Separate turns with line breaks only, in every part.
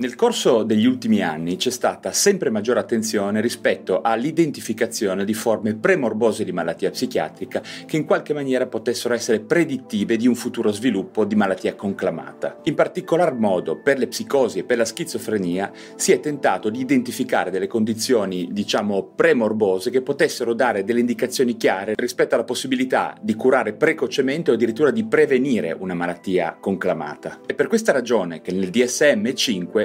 Nel corso degli ultimi anni c'è stata sempre maggiore attenzione rispetto all'identificazione di forme premorbose di malattia psichiatrica che in qualche maniera potessero essere predittive di un futuro sviluppo di malattia conclamata. In particolar modo per le psicosi e per la schizofrenia si è tentato di identificare delle condizioni, diciamo, premorbose che potessero dare delle indicazioni chiare rispetto alla possibilità di curare precocemente o addirittura di prevenire una malattia conclamata. È per questa ragione che nel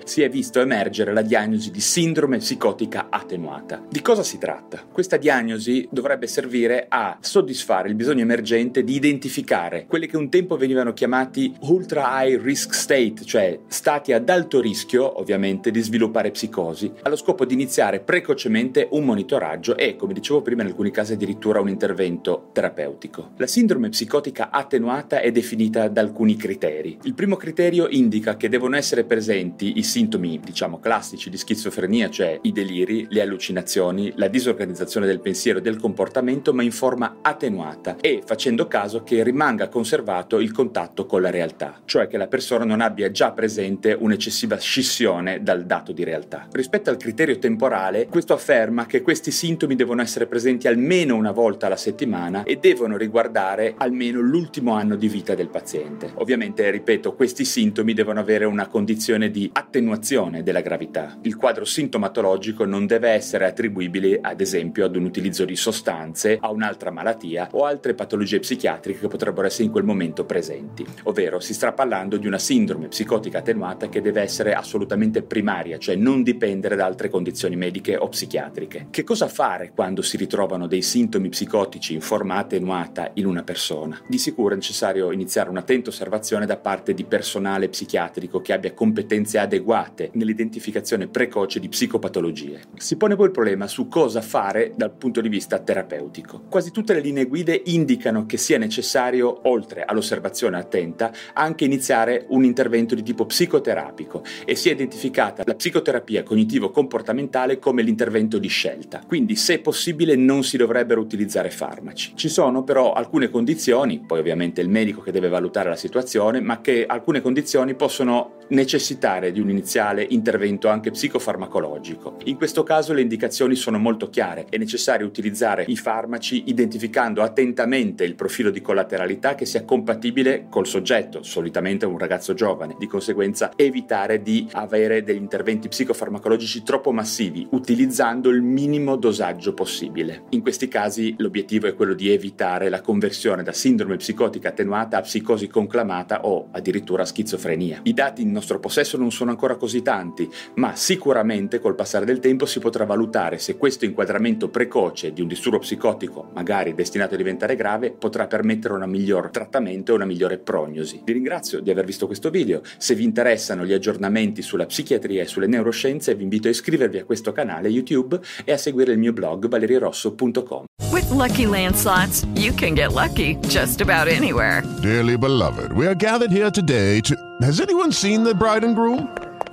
DSM-5 si è visto emergere la diagnosi di sindrome psicotica attenuata. Di cosa si tratta? Questa diagnosi dovrebbe servire a soddisfare il bisogno emergente di identificare quelli che un tempo venivano chiamati ultra high risk state, cioè stati ad alto rischio, ovviamente, di sviluppare psicosi, allo scopo di iniziare precocemente un monitoraggio e, come dicevo prima, in alcuni casi addirittura un intervento terapeutico. La sindrome psicotica attenuata è definita da alcuni criteri. Il primo criterio indica che devono essere presenti i sintomi, diciamo, classici di schizofrenia, cioè i deliri, le allucinazioni, la disorganizzazione del pensiero e del comportamento, ma in forma attenuata e facendo caso che rimanga conservato il contatto con la realtà, cioè che la persona non abbia già presente un'eccessiva scissione dal dato di realtà. Rispetto al criterio temporale, questo afferma che questi sintomi devono essere presenti almeno una volta alla settimana e devono riguardare almeno l'ultimo anno di vita del paziente. Ovviamente, ripeto, questi sintomi devono avere una condizione di attenzione attenuazione della gravità. Il quadro sintomatologico non deve essere attribuibile, ad esempio, ad un utilizzo di sostanze, a un'altra malattia o altre patologie psichiatriche che potrebbero essere in quel momento presenti. Ovvero si sta parlando di una sindrome psicotica attenuata che deve essere assolutamente primaria, cioè non dipendere da altre condizioni mediche o psichiatriche. Che cosa fare quando si ritrovano dei sintomi psicotici in forma attenuata in una persona? Di sicuro è necessario iniziare un'attenta osservazione da parte di personale psichiatrico che abbia competenze adeguate adeguate nell'identificazione precoce di psicopatologie. Si pone poi il problema su cosa fare dal punto di vista terapeutico. Quasi tutte le linee guide indicano che sia necessario, oltre all'osservazione attenta, anche iniziare un intervento di tipo psicoterapico e si è identificata la psicoterapia cognitivo-comportamentale come l'intervento di scelta. Quindi, se possibile, non si dovrebbero utilizzare farmaci. Ci sono però alcune condizioni, poi ovviamente il medico che deve valutare la situazione, ma che alcune condizioni possono necessitare di un iniziale intervento anche psicofarmacologico. In questo caso le indicazioni sono molto chiare, è necessario utilizzare i farmaci identificando attentamente il profilo di collateralità che sia compatibile col soggetto, solitamente un ragazzo giovane, di conseguenza evitare di avere degli interventi psicofarmacologici troppo massivi, utilizzando il minimo dosaggio possibile. In questi casi l'obiettivo è quello di evitare la conversione da sindrome psicotica attenuata a psicosi conclamata o addirittura schizofrenia. I dati in nostro possesso non sono ancora così tanti, ma sicuramente col passare del tempo si potrà valutare se questo inquadramento precoce di un disturbo psicotico, magari destinato a diventare grave, potrà permettere un miglior trattamento e una migliore prognosi. Vi ringrazio di aver visto questo video, se vi interessano gli aggiornamenti sulla psichiatria e sulle neuroscienze vi invito a iscrivervi a questo canale YouTube e a seguire il mio blog valerirosso.com.
With lucky landslots, you can get lucky just about anywhere.
Dearly beloved, we are gathered here today to. Has anyone seen the bride and groom?